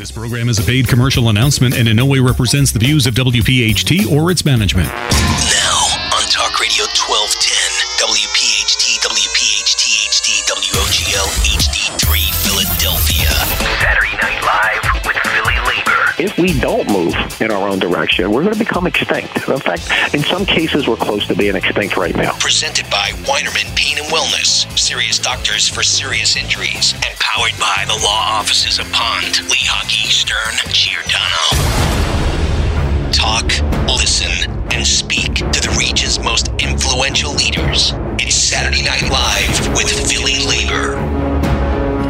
This program is a paid commercial announcement and in no way represents the views of WPHT or its management. Now on Talk Radio 1210, WPHT, WPHT, HD, WOGL, HD3, Philadelphia. Saturday Night Live with Philly Labor. If we don't move in our own direction, we're going to become extinct. In fact, in some cases, we're close to being extinct right now. Presented by Weinerman Pain and Wellness, serious doctors for serious injuries, and powered by the law offices of Pond, Lehocky, Stern, Giordano. Talk, listen, and speak to the region's most influential leaders. It's Saturday Night Live with Philly Labor.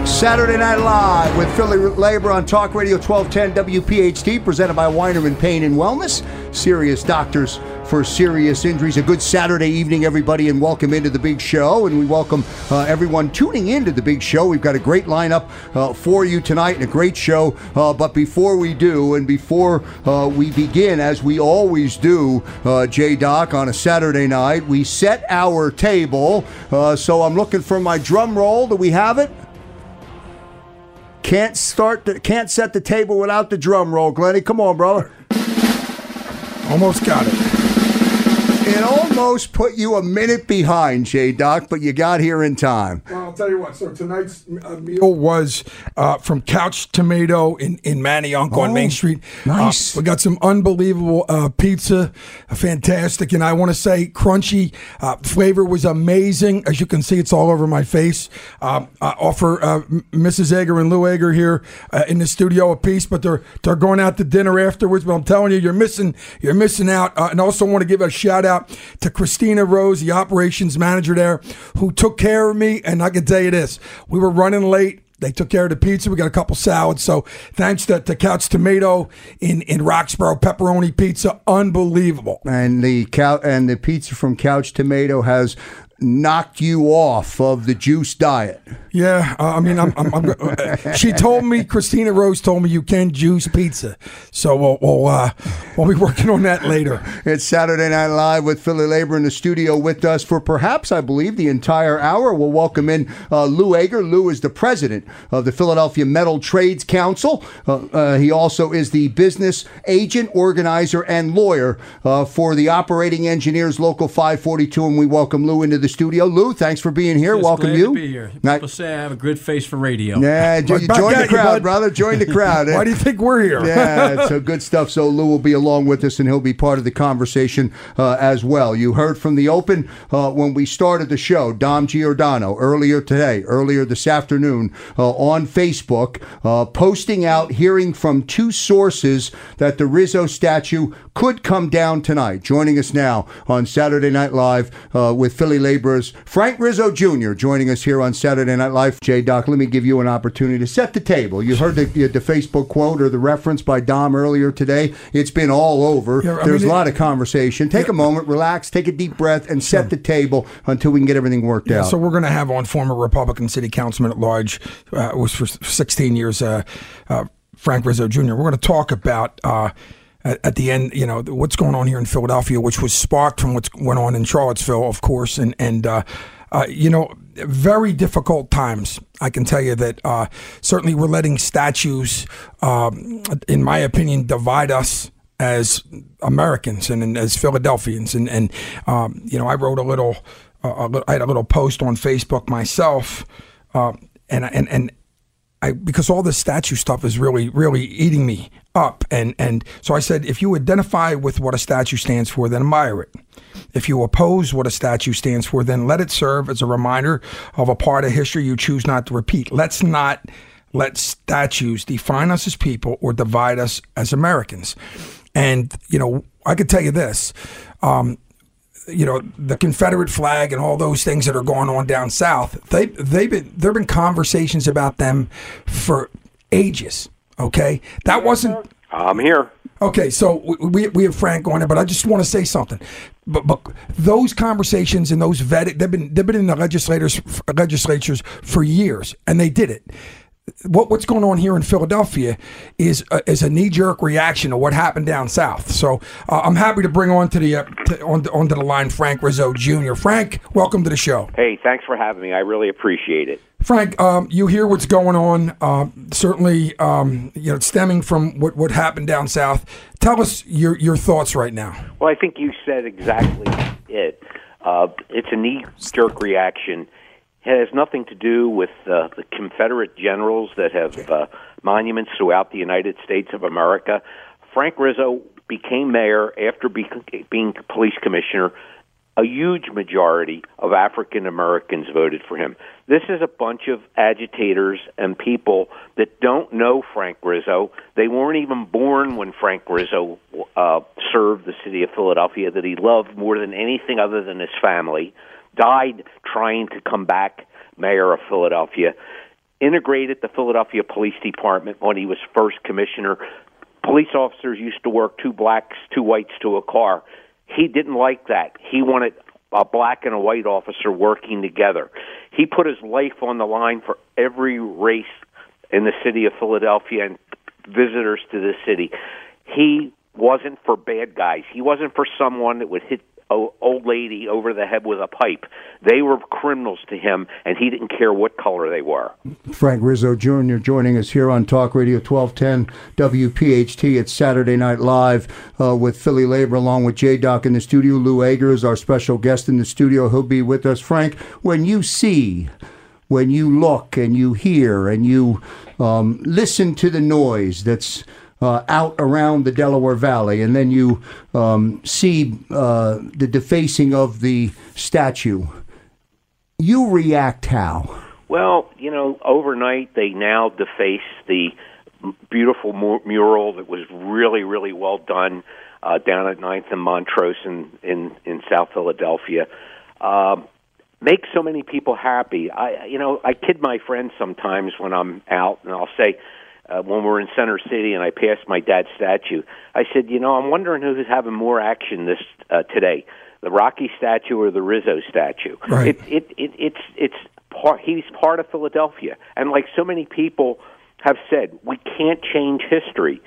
Saturday Night Live with Philly Labor on Talk Radio 1210 WPHT, presented by Weinerman Pain and Wellness. Serious doctors for serious injuries. A good Saturday evening, everybody, and welcome into the big show. And we welcome uh, everyone tuning into the big show. We've got a great lineup uh, for you tonight and a great show. Uh, but before we do, and before uh, we begin, as we always do, uh, J Doc, on a Saturday night, we set our table. Uh, so I'm looking for my drum roll. Do we have it? Can't start. The, can't set the table without the drum roll, Glenny. Come on, brother. Almost got it. It almost put you a minute behind, J Doc, but you got here in time. Well, I'll tell you what. So tonight's uh, meal was uh, from Couch Tomato in in Manayunk on Oh, Main Street. nice. Uh, we got some unbelievable uh, pizza, uh, fantastic, and I want to say crunchy uh, flavor was amazing. As you can see, it's all over my face. Um, I offer uh, Mrs. Agre and Lou Agre here uh, in the studio a piece, but they're they're going out to dinner afterwards. But I'm telling you, you're missing you're missing out. Uh, and also want to give a shout out to Christina Rose, the operations manager there, who took care of me. And I can tell you this: we were running late. They took care of the pizza. We got a couple salads. So thanks to, to Couch Tomato in, in Roxborough, pepperoni pizza, unbelievable. and the cow and the pizza from Couch Tomato has knocked you off of the juice diet. Yeah, uh, I mean, I'm, I'm, I'm, uh, she told me, Christina Rose told me you can juice pizza. So we'll, we'll, uh, we'll be working on that later. It's Saturday Night Live with Philly Labor in the studio with us for perhaps, I believe, the entire hour. We'll welcome in uh, Lou Agre. Lou is the president of the Philadelphia Metal Trades Council. Uh, uh, he also is the business agent, organizer, and lawyer uh, for the Operating Engineers Local 542. And we welcome Lou into the studio. Lou, thanks for being here. Just welcome glad you. To be here. Night- People say I have a good face for radio. Yeah, jo- join the at you, crowd, brother. Join the crowd. Why do you think we're here? yeah, so good stuff. So Lou will be along with us, and he'll be part of the conversation uh, as well. You heard from the open uh, when we started the show, Dom Giordano earlier today, earlier this afternoon uh, on Facebook, uh, posting out, hearing from two sources that the Rizzo statue could come down tonight. Joining us now on Saturday Night Live uh, with Philly Frank Rizzo Jr. joining us here on Saturday Night Live. J Doc, let me give you an opportunity to set the table. You heard the, the Facebook quote or the reference by Dom earlier today. It's been all over. Yeah, There's mean, a lot of conversation. Take a moment, relax, take a deep breath, and set the table until we can get everything worked out. So we're going to have on former Republican city councilman at large, uh, was for 16 years, uh, uh, Frank Rizzo Jr. We're going to talk about. At, at the end, you know what's going on here in Philadelphia, which was sparked from what went on in Charlottesville, of course, and and uh, uh, you know very difficult times. I can tell you that uh, certainly we're letting statues, um, in my opinion, divide us as Americans and, and as Philadelphians. And, and um, you know, I wrote a little, uh, I had a little post on Facebook myself, uh, and and and I because all this statue stuff is really really eating me up, and and so I said, if you identify with what a statue stands for, then admire it. If you oppose what a statue stands for, then let it serve as a reminder of a part of history you choose not to repeat. Let's not let statues define us as people or divide us as Americans. And you know, I could tell you this. Um, you know the Confederate flag and all those things that are going on down south. They they've been there've been conversations about them for ages. Okay, that wasn't I'm here. okay. So we- we have Frank on it, but I just want to say something. But but those conversations and those vetted they've been they've been in the legislators legislatures for years, and they did it. What what's going on here in Philadelphia is a, is a knee jerk reaction to what happened down south. So uh, I'm happy to bring on to the uh, to, on onto the line Frank Rizzo Jr. Frank, welcome to the show. Hey, thanks for having me. I really appreciate it. Frank, um, you hear what's going on. Uh, certainly, um, you know, stemming from what, what happened down south. Tell us your your thoughts right now. Well, I think you said exactly it. Uh, it's a knee jerk reaction. It has nothing to do with uh, the Confederate generals that have uh, monuments throughout the United States of America. Frank Rizzo became mayor after be- being police commissioner a huge majority of African Americans voted for him. This is a bunch of agitators and people that don't know Frank Rizzo. They weren't even born when Frank Rizzo uh, served the city of Philadelphia, that he loved more than anything other than his family, died trying to come back mayor of Philadelphia, integrated the Philadelphia Police Department when he was first commissioner. Police officers used to work two blacks, two whites to a car he didn't like that. He wanted a black and a white officer working together. He put his life on the line for every race in the city of Philadelphia and visitors to the city. He wasn't for bad guys. He wasn't for someone that would hit old lady over the head with a pipe. They were criminals to him, and he didn't care what color they were. Frank Rizzo Jr. joining us here on Talk Radio 1210 WPHT. It's Saturday Night Live uh, with Philly Labor along with J Doc in the studio. Lou Agre is our special guest in the studio. He'll be with us. Frank, when you see, when you look and you hear and you um, listen to the noise that's uh, out around the Delaware Valley, and then you um, see uh, the defacing of the statue, you react how? Well, you know, overnight they now deface the beautiful mural that was really, really well done uh, down at Ninth and Montrose in in, in South Philadelphia. Um, makes so many people happy. I, you know, I kid my friends sometimes when I'm out, and I'll say, uh, when we're in Center City and I passed my dad's statue, I said, you know, I'm wondering who's having more action this uh, today, the Rocky statue or the Rizzo statue. Right. It, it, it, it's it's part. He's part of Philadelphia, and like so many people have said, we can't change history.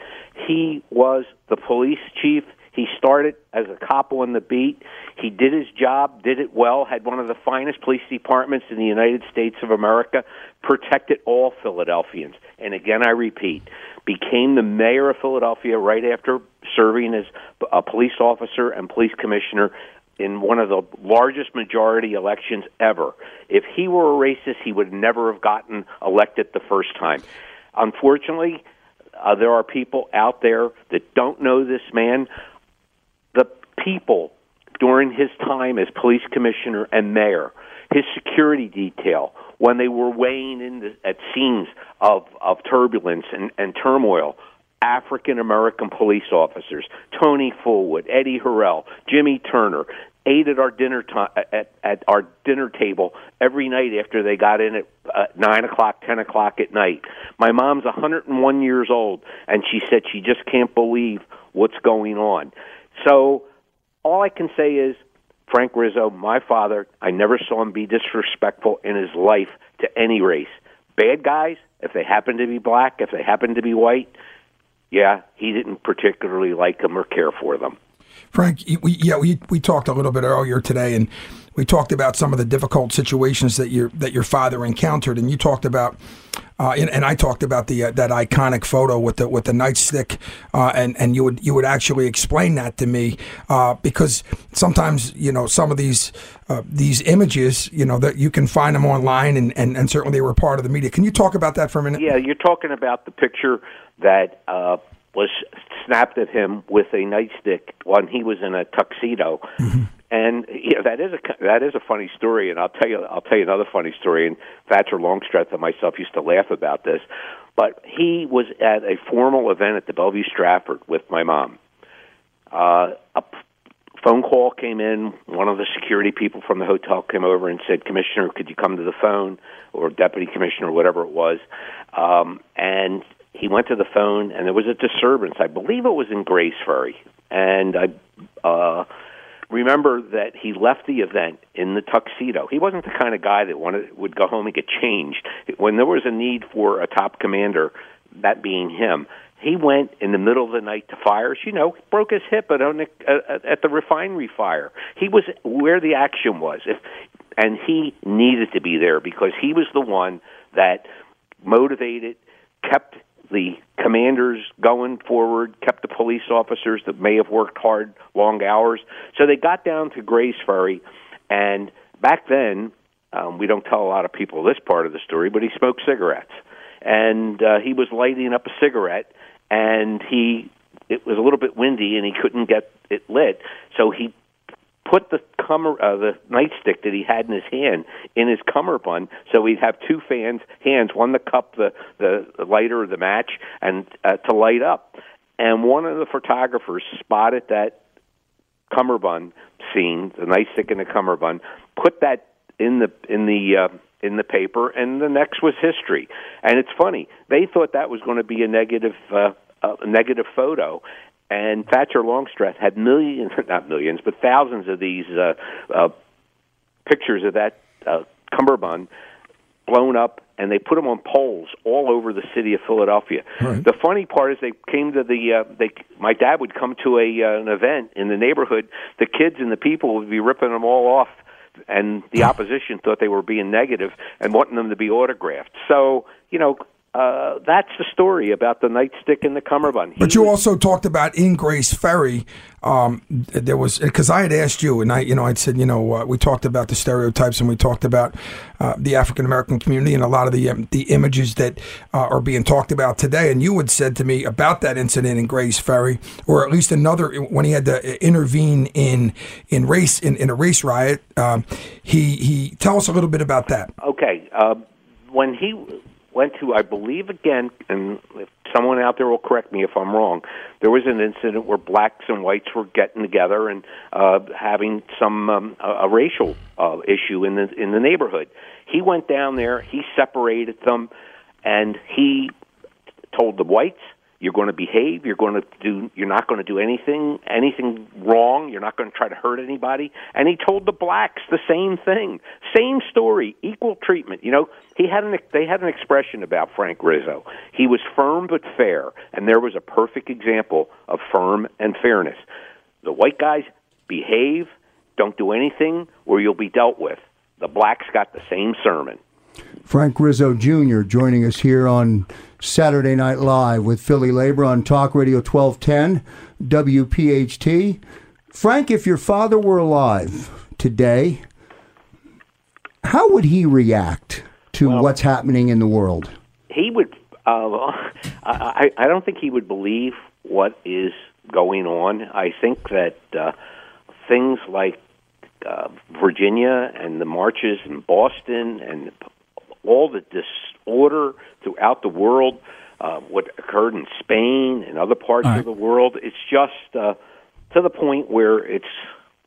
He was the police chief. He started as a cop on the beat. He did his job, did it well, had one of the finest police departments in the United States of America, protected all Philadelphians. And again, I repeat, became the mayor of Philadelphia right after serving as a police officer and police commissioner in one of the largest majority elections ever. If he were a racist, he would never have gotten elected the first time. Unfortunately, uh, there are people out there that don't know this man people during his time as police commissioner and mayor, his security detail, when they were weighing in the, at scenes of, of turbulence and, and turmoil, African American police officers, Tony Fullwood, Eddie Harrell, Jimmy Turner, ate at our dinner time at, at our dinner table every night after they got in at uh, nine o'clock, ten o'clock at night. My mom's a 101 years old, and she said she just can't believe what's going on. So all I can say is Frank Rizzo, my father, I never saw him be disrespectful in his life to any race. Bad guys, if they happen to be black, if they happen to be white, yeah, he didn't particularly like them or care for them. Frank, we, yeah, we we talked a little bit earlier today, and we talked about some of the difficult situations that your that your father encountered, and you talked about, uh, and, and, I talked about the uh, that iconic photo with the with the nightstick, uh, and and you would you would actually explain that to me uh, because sometimes you know some of these uh, these images you know that you can find them online, and, and and certainly they were part of the media. Can you talk about that for a minute? Yeah, you're talking about the picture that uh, was snapped at him with a nightstick when he was in a tuxedo. Mm-hmm. And you that is a that is a funny story, and I'll tell you I'll tell you another funny story. And Thatcher Longstreth and myself used to laugh about this, but he was at a formal event at the Bellevue Stratford with my mom. Uh, a phone call came in. One of the security people from the hotel came over and said, "Commissioner, could you come to the phone?" Or deputy commissioner, whatever it was. Um, and he went to the phone, and there was a disturbance. I believe it was in Grays Ferry, and I uh, remember that he left the event in the tuxedo. He wasn't the kind of guy that wanted would go home and get changed. When there was a need for a top commander, that being him, he went in the middle of the night to fires. You know, broke his hip at, at the refinery fire. He was where the action was. If and he needed to be there because he was the one that motivated, kept the commanders going forward, kept the police officers that may have worked hard, long hours. So they got down to Grays Ferry, and back then, um, we don't tell a lot of people this part of the story, but he smoked cigarettes, and uh, he was lighting up a cigarette, and he it was a little bit windy, and he couldn't get it lit, so he put the cummer, uh, the nightstick that he had in his hand in his cummerbund, so he'd have two fans hands, one to cup the the lighter or the match, and uh, to light up. And one of the photographers spotted that cummerbund scene, the nightstick in the cummerbund, put that in the in the uh, in the paper, and the next was history. And it's funny; they thought that was going to be a negative. Uh, a negative photo, and Thatcher Longstreth had millions, not millions, but thousands of these uh, uh, pictures of that uh, cummerbund blown up, and they put them on poles all over the city of Philadelphia. Right. The funny part is they came to the uh, they. My dad would come to a uh, an event in the neighborhood. The kids and the people would be ripping them all off. And the opposition thought they were being negative and wanting them to be autographed. So, you know, uh, that's the story about the nightstick and the cummerbund. He But you was- also talked about in Grays Ferry. Um, there was because I had asked you, and I, you know, I'd said, you know, uh, we talked about the stereotypes, and we talked about uh, the African American community, and a lot of the um, the images that uh, are being talked about today. And you had said to me about that incident in Grays Ferry, or at least another when he had to intervene in in race in, in a race riot. Um, he he tell us a little bit about that. Okay. Uh, when he went to, I believe again, and if someone out there will correct me if I'm wrong, there was an incident where blacks and whites were getting together and uh, having some um, a, a racial uh, issue in the in the neighborhood. He went down there, he separated them, and he told the whites you're going to behave. You're going to do you're not going to do anything anything wrong. You're not going to try to hurt anybody. And he told the blacks the same thing. Same story. Equal treatment. You know he had an they had an expression about Frank Rizzo. He was firm but fair. And there was a perfect example of firm and fairness. The white guys behave don't do anything or you'll be dealt with. The blacks got the same sermon. Frank Rizzo Jr. joining us here on Saturday Night Live with Philly Labor on Talk Radio 1210 WPHT. Frank, if your father were alive today, how would he react to what's happening in the world? he would. Uh, I, I don't think he would believe what is going on. I think that uh, things like uh, Virginia and the marches in Boston and all the disorder throughout the world, uh, what occurred in Spain and other parts of the world, it's just uh, to the point where it's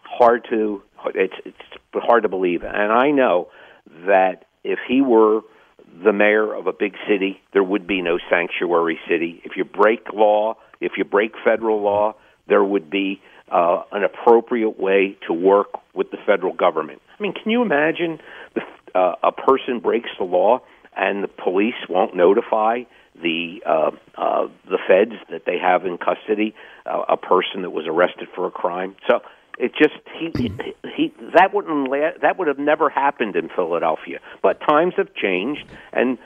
hard to it's it's hard to believe. And I know that if he were the mayor of a big city, there would be no sanctuary city. If you break law, if you break federal law, there would be uh, an appropriate way to work with the federal government. I mean, can you imagine the, uh, a person breaks the law and the police won't notify the uh, uh, the feds that they have in custody uh, a person that was arrested for a crime? So it just he he that wouldn't la- that would have never happened in Philadelphia. But times have changed and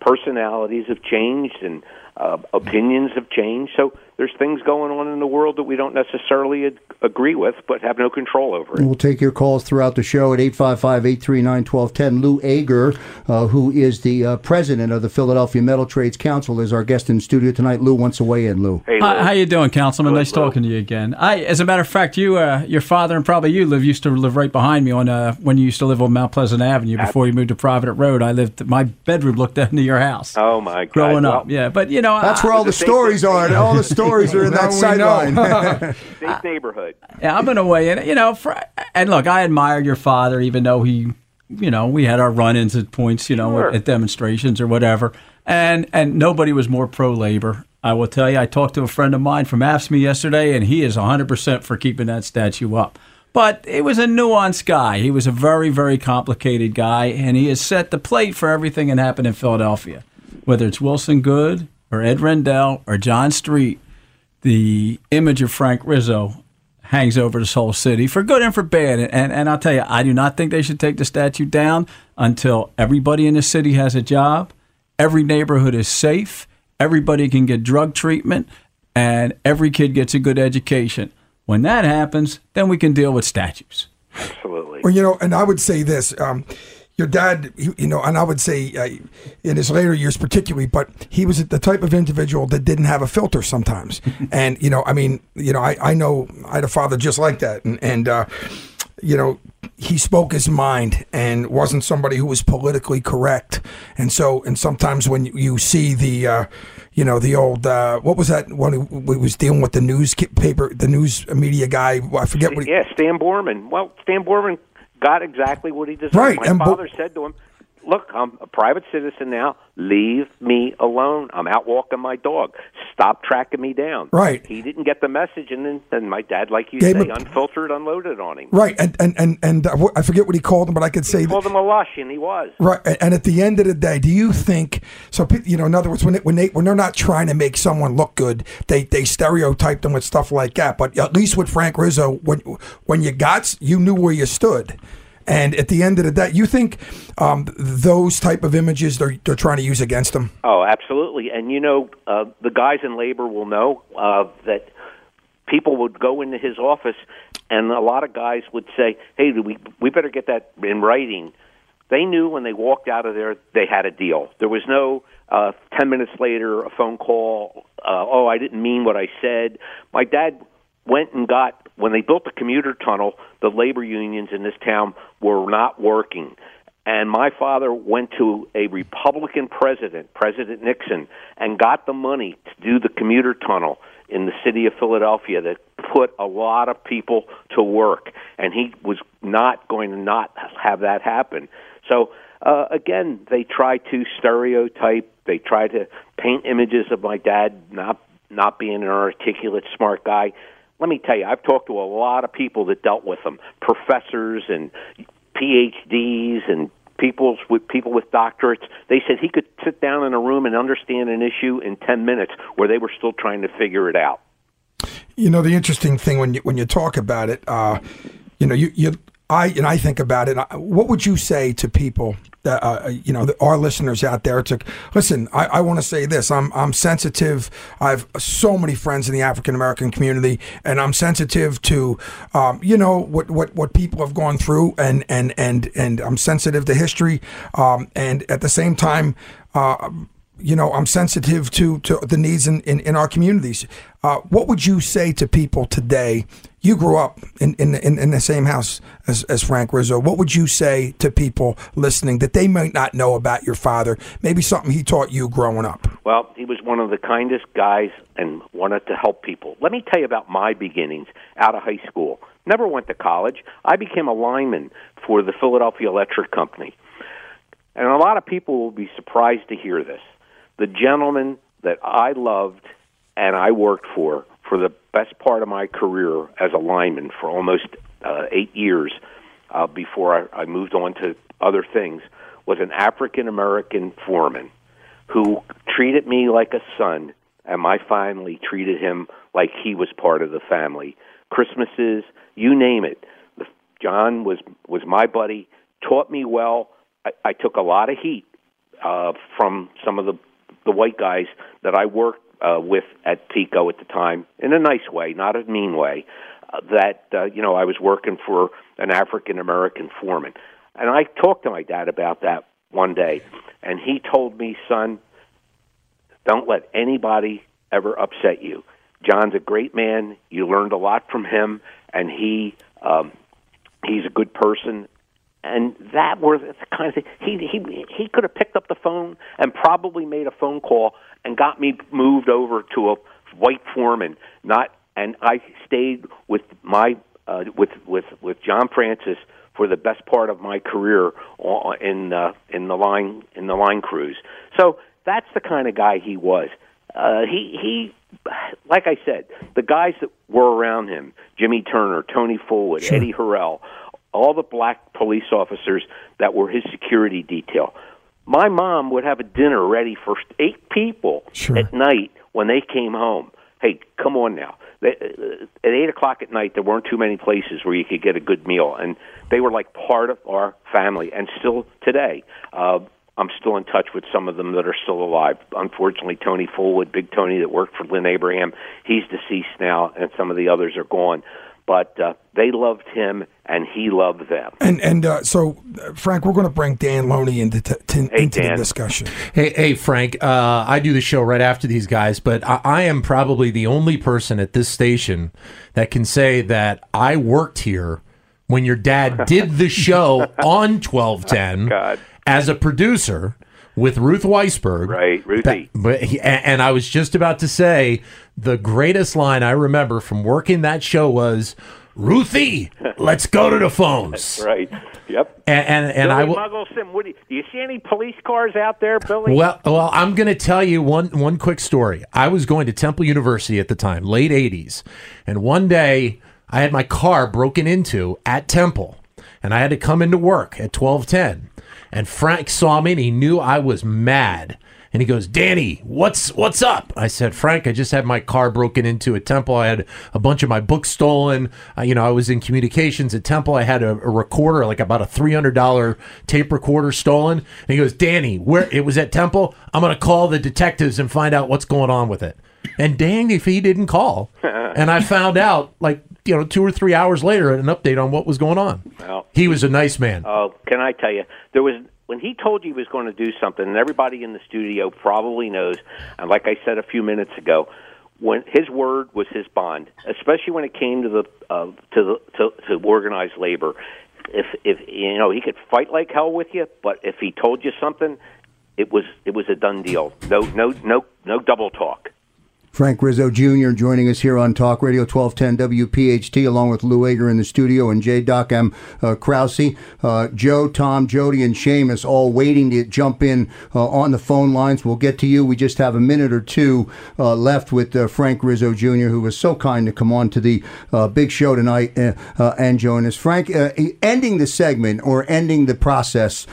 personalities have changed and uh, opinions have changed. So there's things going on in the world that we don't necessarily ad- agree with, but have no control over it. We'll take your calls throughout the show at 855 839 1210. Lou Agre, uh, who is the uh, president of the Philadelphia Metal Trades Council, is our guest in studio tonight. Lou wants to weigh in. Lou. Hey, Hi, Lou. how you doing, Councilman? Good, nice Lou. talking to you again. I, as a matter of fact, you, uh, your father, and probably you live used to live right behind me on uh, when you used to live on Mount Pleasant Avenue before you moved to Provident Road. I lived. My bedroom looked into your house. Oh my God! growing up, yeah. But you know, That's I, where all the the stories thing. are. All the stories are in that sideline. know. safe uh, neighborhood. Yeah, I'm gonna weigh in. You know, for, and look, I admire your father, even though he, you know, we had our run-ins at points, you know, Sure. at, at demonstrations or whatever, and and nobody was more pro-labor. I will tell you, I talked to a friend of mine from AFSCME yesterday, and he is 100 percent for keeping that statue up. But it was a nuanced guy. He was a very, very complicated guy, and he has set the plate for everything that happened in Philadelphia, whether it's Wilson Goode or Ed Rendell or John Street. The image of Frank Rizzo hangs over this whole city for good and for bad. And, and, and I'll tell you, I do not think they should take the statue down until everybody in the city has a job, every neighborhood is safe, everybody can get drug treatment, and every kid gets a good education. When that happens, then we can deal with statues. Absolutely. Well, you know, and I would say this. Um, your dad, you you know, and I would say uh, in his later years, particularly, but he was the type of individual that didn't have a filter sometimes. and you know, I mean, you know, I, I know I had a father just like that, and and uh, you know, he spoke his mind and wasn't somebody who was politically correct. And so, and sometimes when you see the, uh, you know, the old uh, what was that when we was dealing with the newspaper, the news media guy? I forget what. He, yeah, Stan Bohrman. Well, Stan Bohrman got exactly what he deserved. Right, My and bo- father said to him, "Look, I'm a private citizen now. Leave me alone. I'm out walking my dog. Stop tracking me down." Right. He didn't get the message, and then, then my dad, like you Gave say, unfiltered, unloaded on him. Right, and and and and uh, I forget what he called him, but I could say He that. called him a lush, and he was. Right, and at the end of the day, do you think so? You know, in other words, when they, when they when they're not trying to make someone look good, they they stereotype them with stuff like that. But at least with Frank Rizzo, when when you got, you knew where you stood. And at the end of the day, you think um, those type of images they're they're trying to use against them? Oh, absolutely. And you know, uh, the guys in labor will know uh, that people would go into his office, and a lot of guys would say, "Hey, we we better get that in writing." They knew when they walked out of there they had a deal. There was no uh, ten minutes later a phone call. Uh, oh, I didn't mean what I said. My dad went and got when they built the commuter tunnel. The labor unions in this town were not working. And my father went to a Republican president, President Nixon, and got the money to do the commuter tunnel in the city of Philadelphia that put a lot of people to work. And he was not going to not have that happen. So, uh, again, they try to stereotype, they try to paint images of my dad not not being an articulate, smart guy. Let me tell you, I've talked to a lot of people that dealt with them, professors and PhDs and people with people with doctorates. They said he could sit down in a room and understand an issue in 10 minutes where they were still trying to figure it out. You know, the interesting thing when you when you talk about it, uh, you know, you you I and I think about it. What would you say to people that uh, you know our listeners out there? To listen, I, I want to say this. I'm I'm sensitive. I have so many friends in the African American community, and I'm sensitive to um, you know what, what what people have gone through, and and and and I'm sensitive to history, um, and at the same time. Uh, you know, I'm sensitive to, to the needs in, in, in our communities. Uh, what would you say to people today? You grew up in, in, in, in the same house as, as Frank Rizzo. What would you say to people listening that they might not know about your father? Maybe something he taught you growing up. Well, he was one of the kindest guys and wanted to help people. Let me tell you about my beginnings out of high school. Never went to college. I became a lineman for the Philadelphia Electric Company. And a lot of people will be surprised to hear this. The gentleman that I loved and I worked for for the best part of my career as a lineman for almost uh, eight years uh, before I, I moved on to other things was an African American foreman who treated me like a son, and my family treated him like he was part of the family. Christmases, you name it. John was was my buddy, taught me well. I, I took a lot of heat uh, from some of the the white guys that I worked uh, with at PECO at the time, in a nice way, not a mean way. Uh, that uh, you know, I was working for an African American foreman, and I talked to my dad about that one day, and he told me, "Son, don't let anybody ever upset you. John's a great man. You learned a lot from him, and he um, he's a good person." And that was the kind of thing he he he could have picked up the phone and probably made a phone call and got me moved over to a white foreman. Not and I stayed with my uh, with with with John Francis for the best part of my career in uh, in the line in the line crews. So that's the kind of guy he was. Uh, he he, like I said, the guys that were around him, Jimmy Turner, Tony Fullwood, Eddie Harrell, all the black police officers that were his security detail. My mom would have a dinner ready for eight people Sure. at night when they came home. Hey, come on now. they, uh, at eight o'clock at night, there weren't too many places where you could get a good meal, and they were like part of our family. And still today, uh, I'm still in touch with some of them that are still alive. Unfortunately, Tony Fullwood, Big Tony, that worked for Lynne Abraham, he's deceased now, and some of the others are gone. But uh, they loved him, and he loved them. And and uh, so, uh, Frank, we're going to bring Dan Loney into t- t- Hey, into the discussion. Hey, hey, Frank. Uh, I do the show right after these guys, but I, I am probably the only person at this station that can say that I worked here when your dad did the show on twelve ten God. as a producer with Ruth Weisberg. Right, Ruthie. But he, and I was just about to say the greatest line I remember from working that show was, "Ruthie, let's go to the phones." Right. Yep. And and, and I will. Muggleson, what do, you, do you see any police cars out there, Billy? Well, well, I'm going to tell you one one quick story. I was going to Temple University at the time, late '80s, and one day I had my car broken into at Temple, and I had to come into work at 12:10. And Frank saw me, and he knew I was mad. And he goes, "Danny, what's what's up?" I said, "Frank, I just had my car broken into at Temple. I had a bunch of my books stolen. Uh, you know, I was in communications at Temple. I had a, a recorder, like about a three hundred dollar tape recorder, stolen." And he goes, "Danny, where it was at Temple? I'm going to call the detectives and find out what's going on with it." And dang if he didn't call. and I found out, like you know, two or three hours later, an update on what was going on. Well, he was a nice man. Oh, can I tell you? There was when he told you he was going to do something, and everybody in the studio probably knows. And like I said a few minutes ago, when his word was his bond, especially when it came to the uh, to the to, to organized labor. If if you know he could fight like hell with you, but if he told you something, it was it was a done deal. No no no no double talk. Frank Rizzo Jr. joining us here on Talk Radio 1210 WPHT, along with Lou Agre in the studio and J. Doc M. Uh, Krause. Uh, Joe, Tom, Jody, and Seamus all waiting to jump in uh, on the phone lines. We'll get to you. We just have a minute or two uh, left with uh, Frank Rizzo Jr., who was so kind to come on to the uh, big show tonight and join us. Frank, ending the segment or ending the process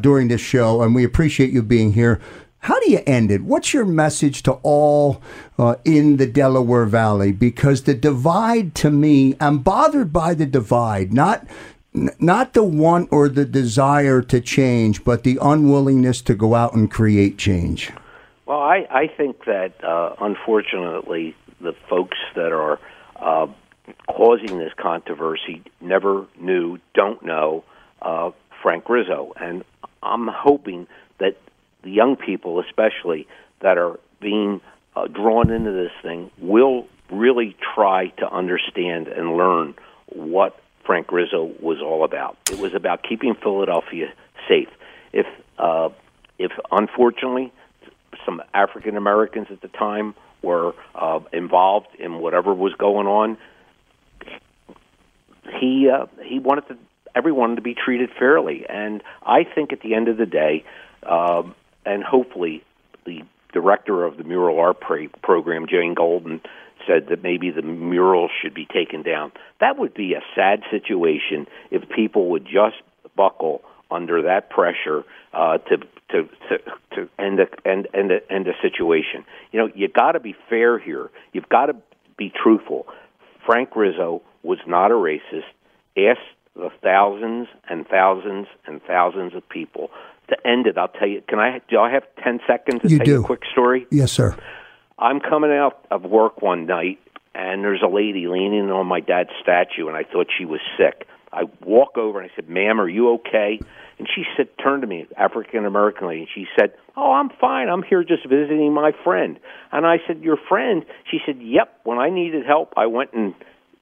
during this show, and we appreciate you being here. How do you end it? What's your message to all uh, in the Delaware Valley? Because the divide, to me, I'm bothered by the divide, not not the want or the desire to change, but the unwillingness to go out and create change. Well, I, I think that uh, unfortunately, the folks that are uh, causing this controversy never knew, don't know uh, Frank Rizzo. And I'm hoping that the young people, especially, that are being uh, drawn into this thing, will really try to understand and learn what Frank Rizzo was all about. It was about keeping Philadelphia safe. If uh, if unfortunately some African Americans at the time were uh, involved in whatever was going on, he uh, he wanted to, everyone to be treated fairly, and I think at the end of the day, um, and hopefully the director of the mural art pra- program, Jane Golden, said that maybe the mural should be taken down. That would be a sad situation if people would just buckle under that pressure uh, to to to to end a end end a, end a situation. You know, you got to be fair here. You've got to be truthful. Frank Rizzo was not a racist. Ask the thousands and thousands and thousands of people to end it. I'll tell you. Can I? Do I have ten seconds to You tell you do. a quick story? Yes, sir. I'm coming out of work one night, and there's a lady leaning on my dad's statue, and I thought she was sick. I walk over and I said, "Ma'am, are you okay?" And she said, turned to me, African American lady, and she said, "Oh, I'm fine. I'm here just visiting my friend." And I said, "Your friend?" She said, "Yep. When I needed help, I went and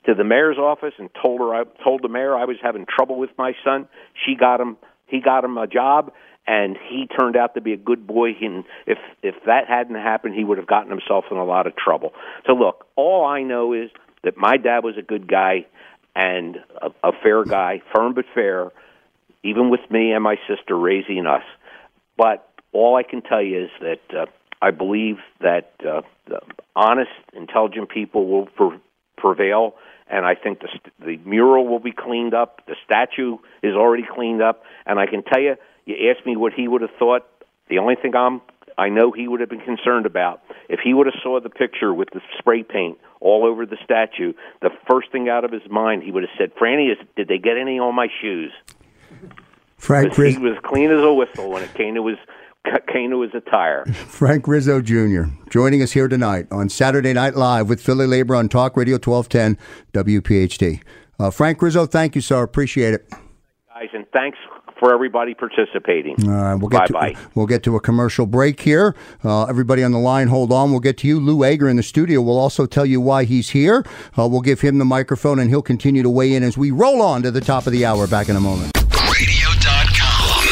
to the mayor's office and told her I told the mayor I was having trouble with my son. She got him. He got him a job." And he turned out to be a good boy. And if if that hadn't happened, he would have gotten himself in a lot of trouble. So look, all I know is that my dad was a good guy and a, a fair guy, firm but fair, even with me and my sister raising us. But all I can tell you is that uh, I believe that uh, honest, intelligent people will pre- prevail. And I think the, the mural will be cleaned up. The statue is already cleaned up. And I can tell you, you asked me what he would have thought. The only thing I'm I know he would have been concerned about if he would have saw the picture with the spray paint all over the statue. The first thing out of his mind, he would have said, "Franny, is, did they get any on my shoes?" Frank Because Riz- he was clean as a whistle when it came to his came to his attire. Frank Rizzo Jr. joining us here tonight on Saturday Night Live with Philly Labor on Talk Radio 1210 WPHT. Uh, Frank Rizzo, thank you, sir. Appreciate it. Guys, and thanks for everybody participating. All right, we'll get bye to bye. we'll get to a commercial break here. Uh, everybody on the line, hold on. We'll get to you, Lou Agre, in the studio. We'll also tell you why he's here. Uh, we'll give him the microphone, and he'll continue to weigh in as we roll on to the top of the hour. Back in a moment. Radio.com.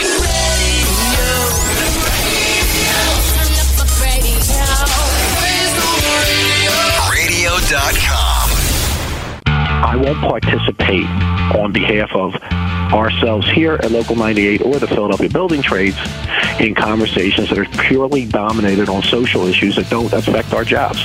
Radio.com. I won't participate on behalf of ourselves here at Local 98 or the Philadelphia Building Trades in conversations that are purely dominated on social issues that don't affect our jobs.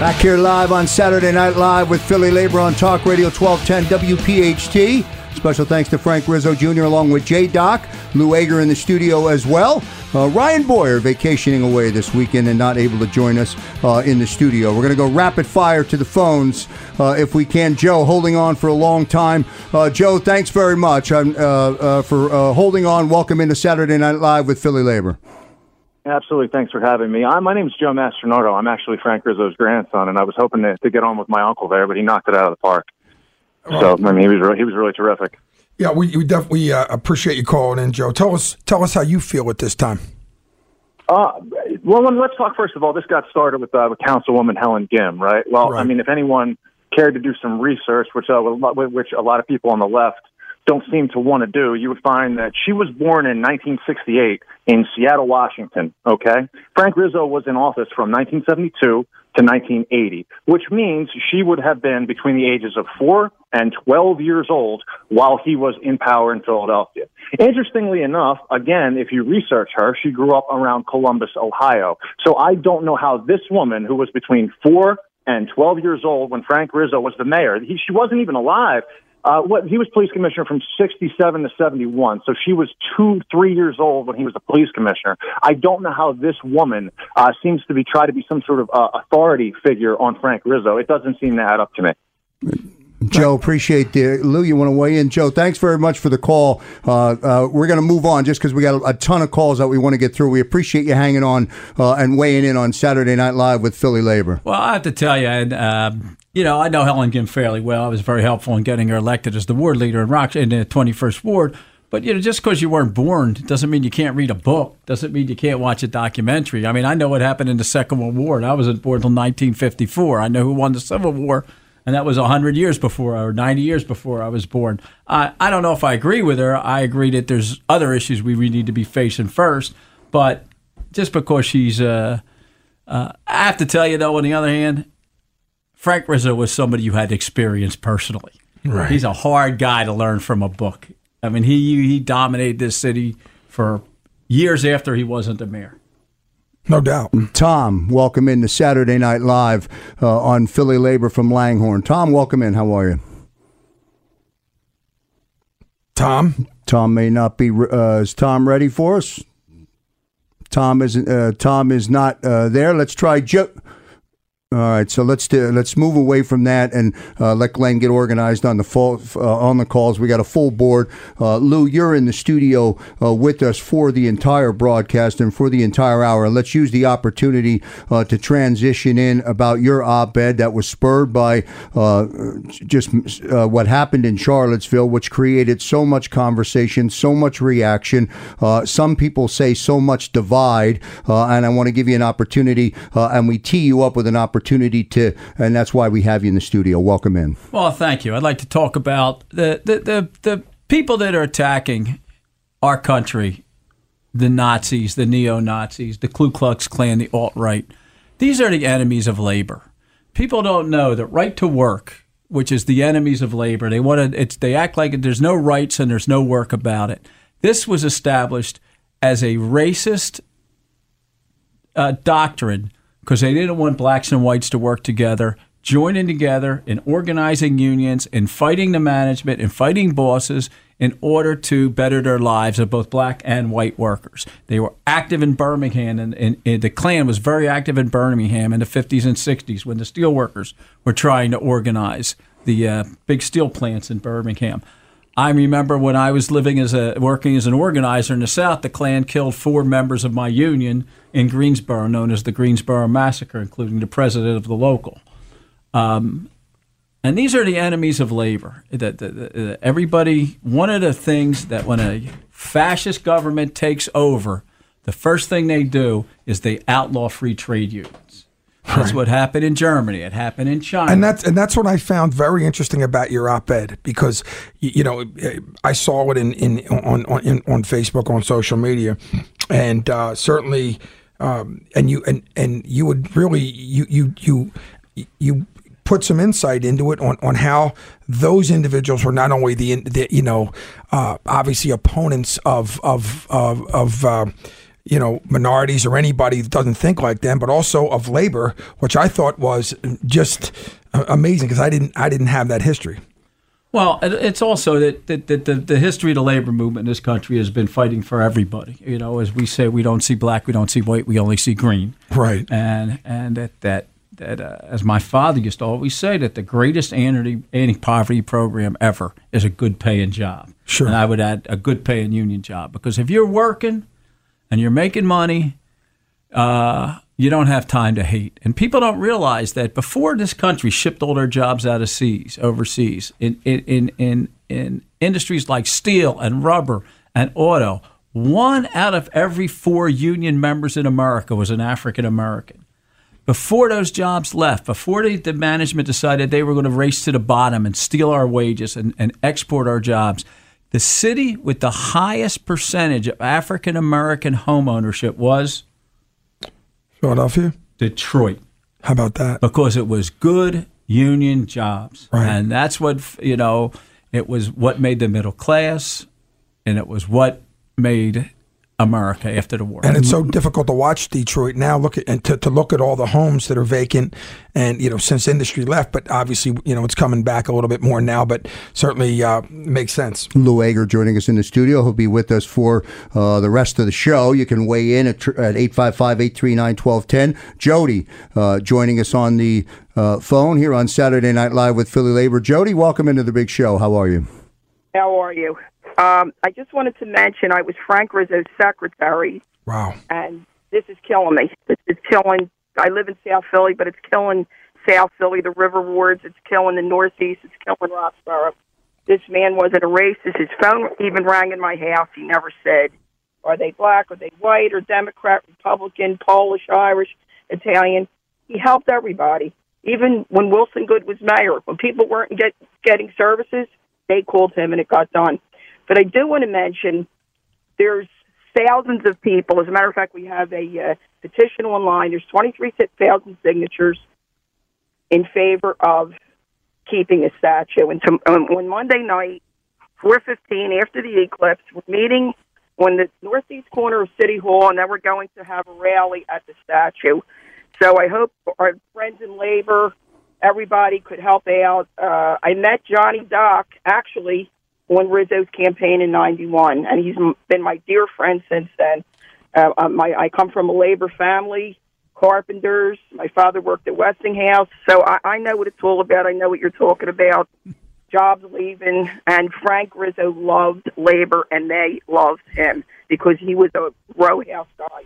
Back here live on Saturday Night Live with Philly Labor on Talk Radio 1210 WPHT. Special thanks to Frank Rizzo Jr. along with J Doc, Lou Agre in the studio as well. Uh, Ryan Boyer vacationing away this weekend and not able to join us uh, in the studio. We're going to go rapid fire to the phones uh, if we can. Joe, holding on for a long time. Uh, Joe, thanks very much uh, uh, for holding on. Welcome into Saturday Night Live with Philly Labor. Absolutely. Thanks for having me. I, my name's Joe Mastronardo. I'm actually Frank Rizzo's grandson, and I was hoping to, to get on with my uncle there, but he knocked it out of the park. So I mean, he was re- he was really terrific. Yeah, we, we definitely uh, appreciate you calling in, Joe. Tell us tell us how you feel at this time. Uh, well, let's talk first of all. This got started with, uh, with Councilwoman Helen Gym, right? Well, I mean, if anyone cared to do some research, which uh, which a lot of people on the left don't seem to want to do, you would find that she was born in 1968 in Seattle, Washington. Okay, Frank Rizzo was in office from 1972 to 1980, which means she would have been between the ages of four and 12 years old while he was in power in Philadelphia. Interestingly enough, again, if you research her, she grew up around Columbus, Ohio. So I don't know how this woman, who was between four and 12 years old when Frank Rizzo was the mayor, he, she wasn't even alive. Uh, what he was police commissioner from 67 to 71. So she was two, three years old when he was the police commissioner. I don't know how this woman uh, seems to be try to be some sort of uh, authority figure on Frank Rizzo. It doesn't seem to add up to me. Joe, appreciate the Lou. You want to weigh in, Joe? Thanks very much for the call. Uh, uh, we're going to move on just because we got a, ton of calls that we want to get through. We appreciate you hanging on uh, and weighing in on Saturday Night Live with Philly Labor. Well, I have to tell you, and um, you know, I know Helen Gym fairly well. I was very helpful in getting her elected as the ward leader in Rock in the 21st ward. But you know, just because you weren't born doesn't mean you can't read a book. Doesn't mean you can't watch a documentary. I mean, I know what happened in the Second World War. I wasn't born until 1954. I know who won the Civil War, and that was 100 years before, or 90 years before I was born. I I don't know if I agree with her. I agree that there's other issues we really need to be facing first. But just because she's, uh, uh, I have to tell you though, on the other hand, Frank Rizzo was somebody you had experience personally. Right. He's a hard guy to learn from a book. I mean, he he dominated this city for years after he wasn't the mayor. No doubt. Tom, welcome in to Saturday Night Live uh, on Philly Labor from Langhorne. Tom, welcome in. How are you? Tom, Tom may not be. Uh, is Tom ready for us? Tom isn't. Uh, Tom is not uh, there. Let's try Joe. All right, so let's do, let's move away from that and uh, let Glenn get organized on the uh, on the calls. We got a full board. Uh, Lou, you're in the studio uh, with us for the entire broadcast and for the entire hour. Let's use the opportunity uh, to transition in about your op-ed that was spurred by uh, just what happened in Charlottesville, which created so much conversation, so much reaction. Some people say so much divide, and I want to give you an opportunity, and we tee you up with an opportunity to, and that's why we have you in the studio. Welcome in. Well, thank you. I'd like to talk about the the the, the people that are attacking our country, the Nazis, the neo Nazis, the Ku Klux Klan, the alt right. These are the enemies of labor. People don't know that right to work, which is the enemies of labor, they want to. It's they act like there's no rights and there's no work about it. This was established as a racist uh, doctrine because they didn't want blacks and whites to work together, joining together in organizing unions, and fighting the management, and fighting bosses, in order to better their lives of both black and white workers. They were active in Birmingham, and, and, and the Klan was very active in Birmingham in the 50s and 60s when the steel workers were trying to organize the uh, big steel plants in Birmingham. I remember when I was living as a working as an organizer in the South, the Klan killed four members of my union in Greensboro, known as the Greensboro Massacre, including the president of the local. Um, and these are the enemies of labor. That everybody, one of the things that when a fascist government takes over, the first thing they do is they outlaw free trade unions. That's Right. what happened in Germany. It happened in China. And that's and that's what I found very interesting about your op-ed because you know I saw it in, in on on in, on Facebook on social media, and uh, certainly um, and you and and you would really you you you you put some insight into it on, on how those individuals were not only the, the you know uh, obviously opponents of of of, of uh, you know, minorities or anybody that doesn't think like them, but also of labor, which I thought was just amazing because I didn't I didn't have that history. Well, it's also that, that, that the, the history of the labor movement in this country has been fighting for everybody. You know, as we say, we don't see black, we don't see white, we only see green. Right. And and that that that uh, as my father used to always say, that the greatest anti anti poverty program ever is a good paying job. Sure. And I would add a good paying union job because if you're working and you're making money, uh, you don't have time to hate. And people don't realize that before this country shipped all their jobs out of seas, overseas, in, in, in, in, in industries like steel and rubber and auto, one out of every four union members in America was an African American. Before those jobs left, before they, the management decided they were going to race to the bottom and steal our wages and, and export our jobs, the city with the highest percentage of African American home ownership was Philadelphia. Detroit. How about that? Because it was good union jobs. Right. And that's what, you know, it was what made the middle class and it was what made America after the war. And it's so difficult to watch Detroit now. Look at and to, to look at all the homes that are vacant, and you know since industry left. But obviously, you know it's coming back a little bit more now. But certainly uh, makes sense. Lou Agre joining us in the studio. He'll be with us for uh, the rest of the show. You can weigh in at, tr- 855-839-1210. Jody uh, joining us on the uh, phone here on Saturday Night Live with Philly Labor. Jody, welcome into the big show. How are you? How are you? Um, I just wanted to mention I was Frank Rizzo's secretary, Wow. and this is killing me. This is killing. I live in South Philly, but it's killing South Philly, the River Wards. It's killing the Northeast. It's killing Roxborough. This man wasn't a racist. His phone even rang in my house. He never said, are they black, are they white, or Democrat, Republican, Polish, Irish, Italian. He helped everybody. Even when Wilson Goode was mayor, when people weren't get, getting services, they called him and it got done. But I do want to mention there's thousands of people. As a matter of fact, we have a uh, petition online. There's 23,000 signatures in favor of keeping a statue. And um, when Monday night, 4:15 after the eclipse, we're meeting on the northeast corner of City Hall, and then we're going to have a rally at the statue. So I hope our friends in labor, everybody could help out. Uh, I met Johnny Doc actually on Rizzo's campaign in '91, and he's been my dear friend since then. Uh, uh, my I come from a labor family, carpenters. My father worked at Westinghouse, so I, I know what it's all about. I know what you're talking about. Jobs leaving, and Frank Rizzo loved labor, and they loved him because he was a row house guy.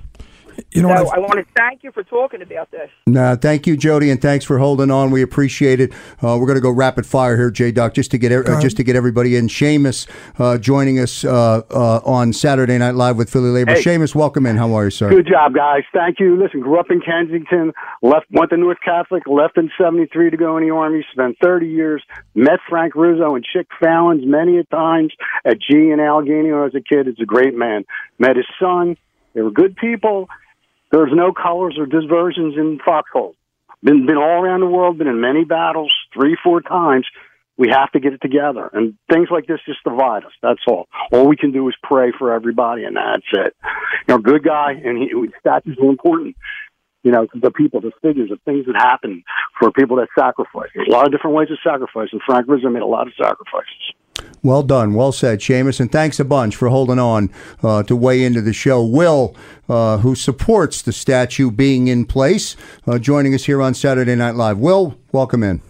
You know so? I want to thank you for talking about this. No, thank you, Jody, and thanks for holding on. We appreciate it. Uh, we're going to go rapid fire here, J Doc, just to get uh, just to get everybody in. Seamus uh, joining us uh, uh, on Saturday Night Live with Philly Labor. Hey. Seamus, welcome in. How are you, sir? Good job, guys. Thank you. Listen, grew up in Kensington, left, went to North Catholic, left in '73 to go in the Army. Spent 30 years. Met Frank Rizzo and Chick Fallon's many a times at G in Allegheny when I was a kid. He's a great man. Met his son. They were good people. There's no colors or diversions in foxholes. Been been all around the world. Been in many battles, three, four times. We have to get it together, and things like this just divide us. That's all. All we can do is pray for everybody, and that's it. You know, good guy, and he, statues are important. You know, the people, the figures, the things that happen for people that sacrifice. There's a lot of different ways of sacrifice, and Frank Rizzo made a lot of sacrifices. Well done. Well said, Seamus. And thanks a bunch for holding on uh, to weigh into the show. Will, uh, who supports the statue being in place, uh, joining us here on Saturday Night Live. Will, welcome in.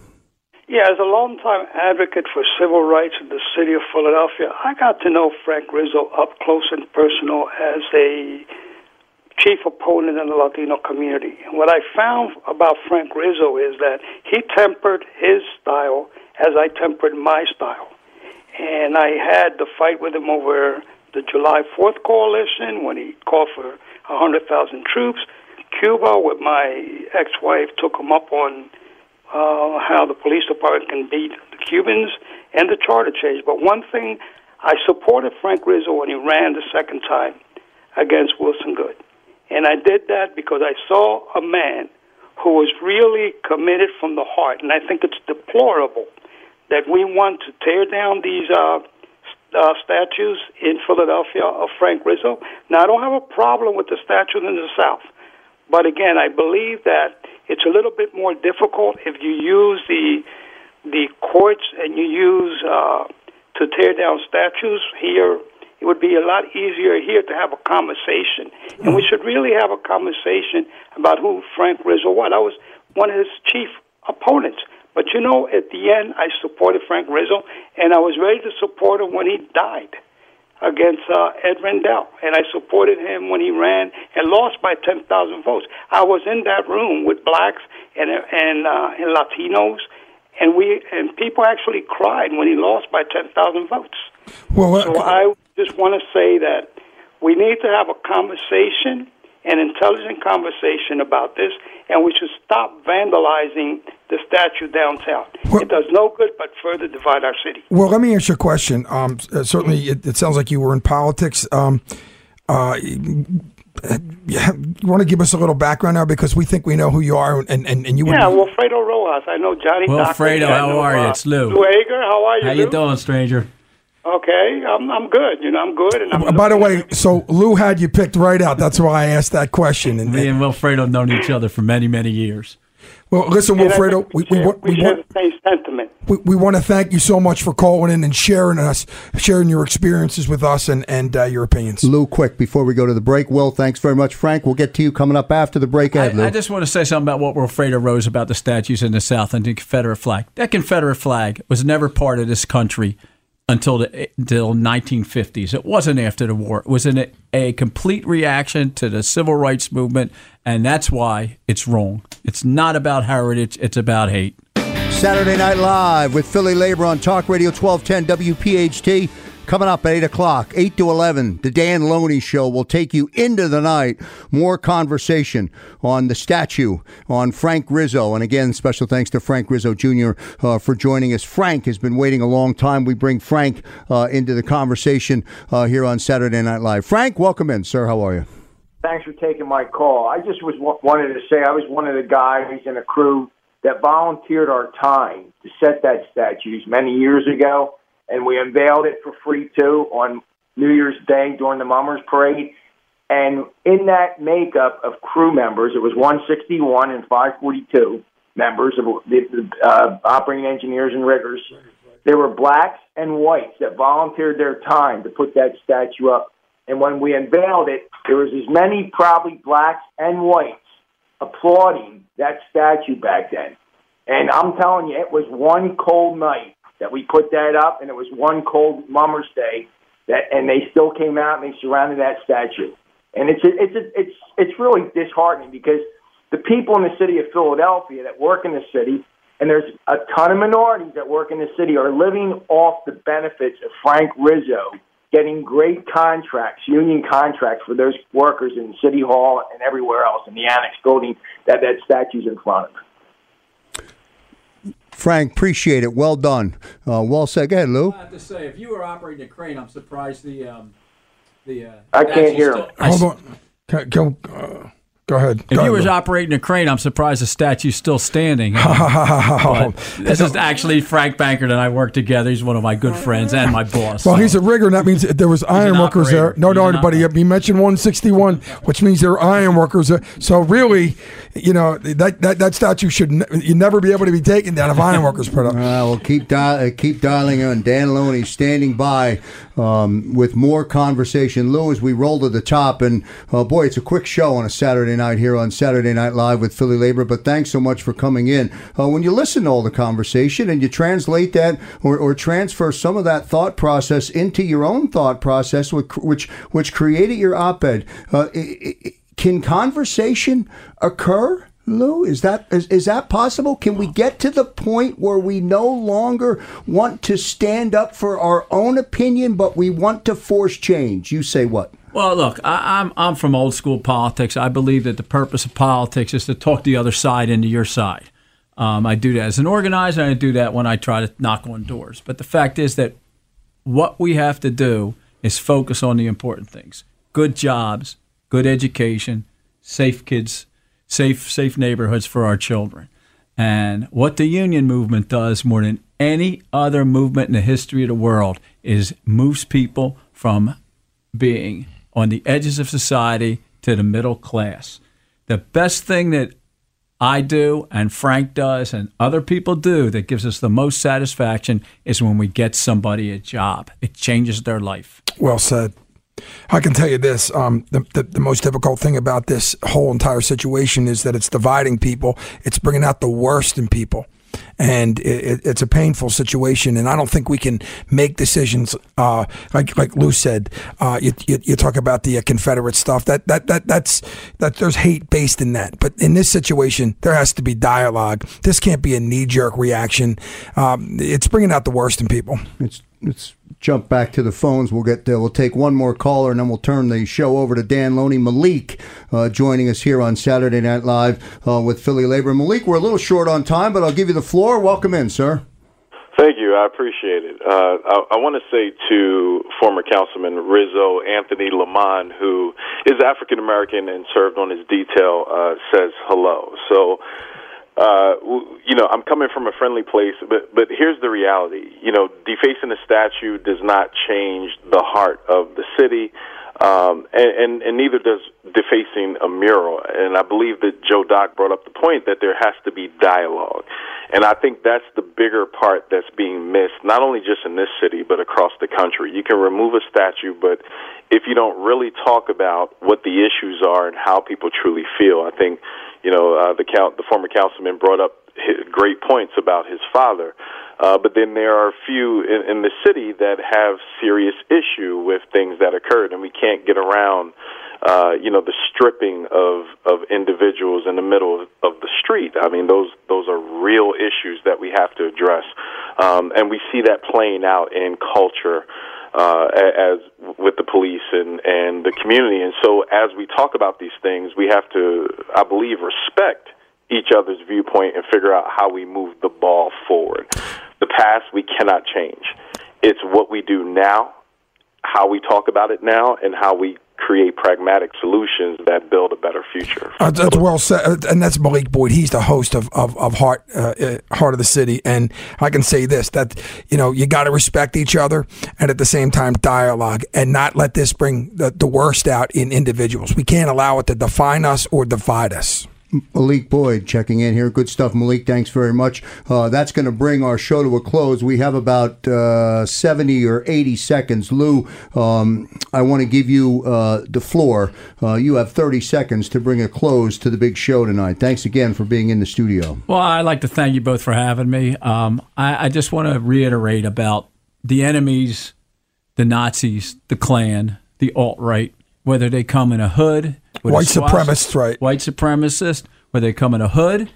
Yeah, as a longtime advocate for civil rights in the city of Philadelphia, I got to know Frank Rizzo up close and personal as a chief opponent in the Latino community. And what I found about Frank Rizzo is that he tempered his style as I tempered my style. And I had the fight with him over the July 4th coalition when he called for 100,000 troops. Cuba, with my ex wife, took him up on uh, how the police department can beat the Cubans and the charter change. But one thing, I supported Frank Rizzo when he ran the second time against Wilson Goode. And I did that because I saw a man who was really committed from the heart. And I think it's deplorable that we want to tear down these uh, uh, statues in Philadelphia of Frank Rizzo. Now, I don't have a problem with the statues in the South. But again, I believe that it's a little bit more difficult if you use the the courts and you use uh, to tear down statues here. It would be a lot easier here to have a conversation, and we should really have a conversation about who Frank Rizzo was. I was one of his chief opponents. But you know, at the end, I supported Frank Rizzo, and I was ready to support him when he died against uh, Ed Rendell, and I supported him when he ran and lost by 10,000 votes. I was in that room with blacks and and, uh, and Latinos, and we and people actually cried when he lost by 10,000 votes. Well, uh, so I just want to say that we need to have a conversation, an intelligent conversation about this, and we should stop vandalizing the statue downtown. it does no good but further divide our city. Well, let me ask you a question. Um, uh, certainly, it, it sounds like you were in politics. Um, uh, you want to give us a little background now because we think we know who you are, and and, and you would Yeah, Wilfredo Rojas. I know Johnny. Wilfredo, Docker. I how know, are you? uh, It's Lou. Lou Agre, how are you? How Lou? you doing, stranger? Okay, I'm I'm good. You know, I'm good, and I'm. Uh, By the way, so Lou had you picked right out. That's why I asked that question. And, Me and Wilfredo have known each other for many, many years. well, listen, And I Wilfredo, think we, we, want- we we, want, the same sentiment. we, we want to thank you so much for calling in and sharing us, sharing your experiences with us and and uh, your opinions. Lou, quick, before we go to the break. Will, thanks very much. Frank, we'll get to you coming up after the break. Ed, Lou. I, I just want to say something about what Wilfredo Rose about the statues in the South and the Confederate flag. That Confederate flag was never part of this country until the until 1950s. It wasn't after the war. It was in a, a complete reaction to the civil rights movement, and that's why it's wrong. It's not about heritage. It's about hate. Saturday Night Live with Philly Labor on Talk Radio 1210 WPHT. Coming up at 8 o'clock, 8 to 11, the Dan Loney Show will take you into the night. More conversation on the statue on Frank Rizzo. And again, special thanks to Frank Rizzo Jr. Uh, for joining us. Frank has been waiting a long time. We bring Frank uh, into the conversation uh, here on Saturday Night Live. Frank, welcome in, sir. How are you? Thanks for taking my call. I just was wanted to say I was one of the guys in a crew that volunteered our time to set that statue many years ago, and we unveiled it for free too on New Year's Day during the Mummers Parade. And in that makeup of crew members, it was 161 and 542 members of the, uh, operating engineers and riggers. There were blacks and whites that volunteered their time to put that statue up. And when we unveiled it, there was as many probably blacks and whites applauding that statue back then. And I'm telling you, it was one cold night that we put that up, and it was one cold Mummers Day that, and they still came out and they surrounded that statue. And it's it's it's it's really disheartening because the people in the city of Philadelphia that work in the city, and there's a ton of minorities that work in the city, are living off the benefits of Frank Rizzo getting great contracts, union contracts for those workers in City Hall and everywhere else in the annex building that that statue's in front of. Frank, appreciate it. Well done. Uh, well said. Go ahead, Lou. I have to say, if you were operating a crane, I'm surprised the um, the. Uh, I can't hear him. Hold on. Can, can, uh, Go ahead. If Go you ahead, was operating a crane, I'm surprised the statue's still standing. But this is actually Frank Bankert and I work together. He's one of my good friends and my boss. Well, he's a rigger, and that means there was iron workers there. No, no, but he, he mentioned 161, which means there are iron workers there. So really, you know, that that, that statue should ne- you never be able to be taken down if iron workers put up. Uh, well, keep dial- uh, keep dialing in. Dan Loney standing by um, with more conversation. Lou, as we roll to the top, and uh, boy, it's a quick show on a Saturday night here on Saturday Night Live with Philly Labor. But thanks so much for coming in. Uh, when you listen to all the conversation and you translate that or, or transfer some of that thought process into your own thought process, which which, created your op-ed, uh, i- i- can conversation occur? Lou, is that is, is that possible? Can we get to the point where we no longer want to stand up for our own opinion, but we want to force change? You say what? Well, look, I, I'm I'm from old school politics. I believe that the purpose of politics is to talk the other side into your side. Um, I do that as an organizer, I do that when I try to knock on doors. But the fact is that what we have to do is focus on the important things: good jobs, good education, safe kids, safe safe neighborhoods for our children. And what the union movement does more than any other movement in the history of the world is moves people from being on the edges of society to the middle class. The best thing that I do and Frank does and other people do that gives us the most satisfaction is when we get somebody a job. It changes their life. Well said. I can tell you this: um, the, the the most difficult thing about this whole entire situation is that it's dividing people. It's bringing out the worst in people, and it, it, it's a painful situation. And I don't think we can make decisions uh, like like Lou said. Uh, you, you, you talk about the uh, Confederate stuff. That that that that's that there's hate based in that. But in this situation, there has to be dialogue. This can't be a knee jerk reaction. Um, it's bringing out the worst in people. It's let's jump back to the phones. We'll get there. We'll take one more caller and then we'll turn the show over to Dan Loney. Malik uh, joining us here on Saturday Night Live uh, with Philly Labor. Malik, we're a little short on time, but I'll give you the floor. Welcome in, sir. Thank you. I appreciate it. Uh, I, I want to say to former Councilman Rizzo Anthony Lamont, who is African American and served on his detail, uh, says hello. So, uh, you know, I'm coming from a friendly place, but but here's the reality. You know, defacing a statue does not change the heart of the city. Um, and, and, and neither does defacing a mural. And I believe that Joe Doc brought up the point that there has to be dialogue. And I think that's the bigger part that's being missed, not only just in this city, but across the country. You can remove a statue, but if you don't really talk about what the issues are and how people truly feel, I think, you know, uh, the, count, the former councilman brought up great points about his father. Uh, but then there are a few in, in the city that have serious issue with things that occurred, and we can't get around, uh, you know, the stripping of of individuals in the middle of, of the street. I mean, those those are real issues that we have to address, um, and we see that playing out in culture. Uh, as with the police and, and the community. And so, as we talk about these things, we have to, I believe, respect each other's viewpoint and figure out how we move the ball forward. The past we cannot change. It's what we do now, how we talk about it now, and how we create pragmatic solutions that build a better future. Uh, that's well said, Uh, and that's Malik Boyd. He's the host of of, of Heart uh, uh, Heart of the City, and I can say this: that you know you got to respect each other, and at the same time dialogue, and not let this bring the, the worst out in individuals. We can't allow it to define us or divide us. Malik Boyd checking in here. Good stuff, Malik. Thanks very much. Uh, that's going to bring our show to a close. We have about uh, 70 or 80 seconds. Lou, um, I want to give you uh, the floor. Uh, you have 30 seconds to bring a close to the big show tonight. Thanks again for being in the studio. Well, I'd like to thank you both for having me. Um, I, I just want to reiterate about the enemies, the Nazis, the Klan, the alt right, whether they come in a hood, White swastika- supremacists, right? White supremacist, whether they come in a hood,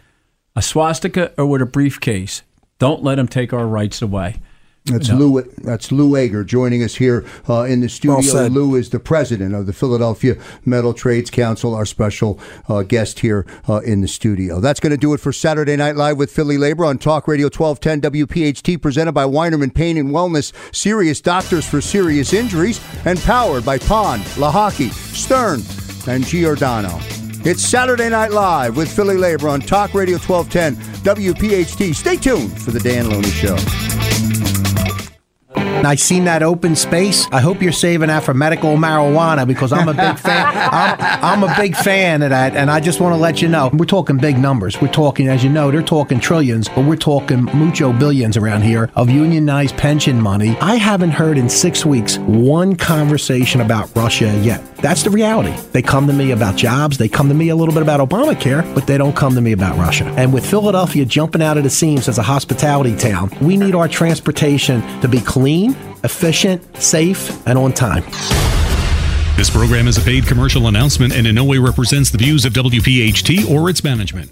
a swastika, or with a briefcase. Don't let them take our rights away. That's No. Lou. That's Lou Agre joining us here uh, in the studio. said. Lou is the president of the Philadelphia Metal Trades Council, our special uh, guest here uh, in the studio. That's going to do it for Saturday Night Live with Philly Labor on Talk Radio 1210 WPHT, presented by Weinerman Pain and Wellness, serious doctors for serious injuries, and powered by Pond, Lehocky, Stern, and Giordano. It's Saturday Night Live with Philly Labor on Talk Radio 1210 WPHT. Stay tuned for the Dan Loney Show. I seen that open space. I hope you're saving that for medical marijuana because I'm a big fan. I'm, I'm a big fan of that, and I just want to let you know we're talking big numbers. We're talking, as you know, they're talking trillions, but we're talking mucho billions around here of unionized pension money. I haven't heard in six weeks one conversation about Russia yet. That's the reality. They come to me about jobs. They come to me a little bit about Obamacare, but they don't come to me about Russia. And with Philadelphia jumping out of the seams as a hospitality town, we need our transportation to be clean, efficient, safe, and on time. This program is a paid commercial announcement and in no way represents the views of WPHT or its management.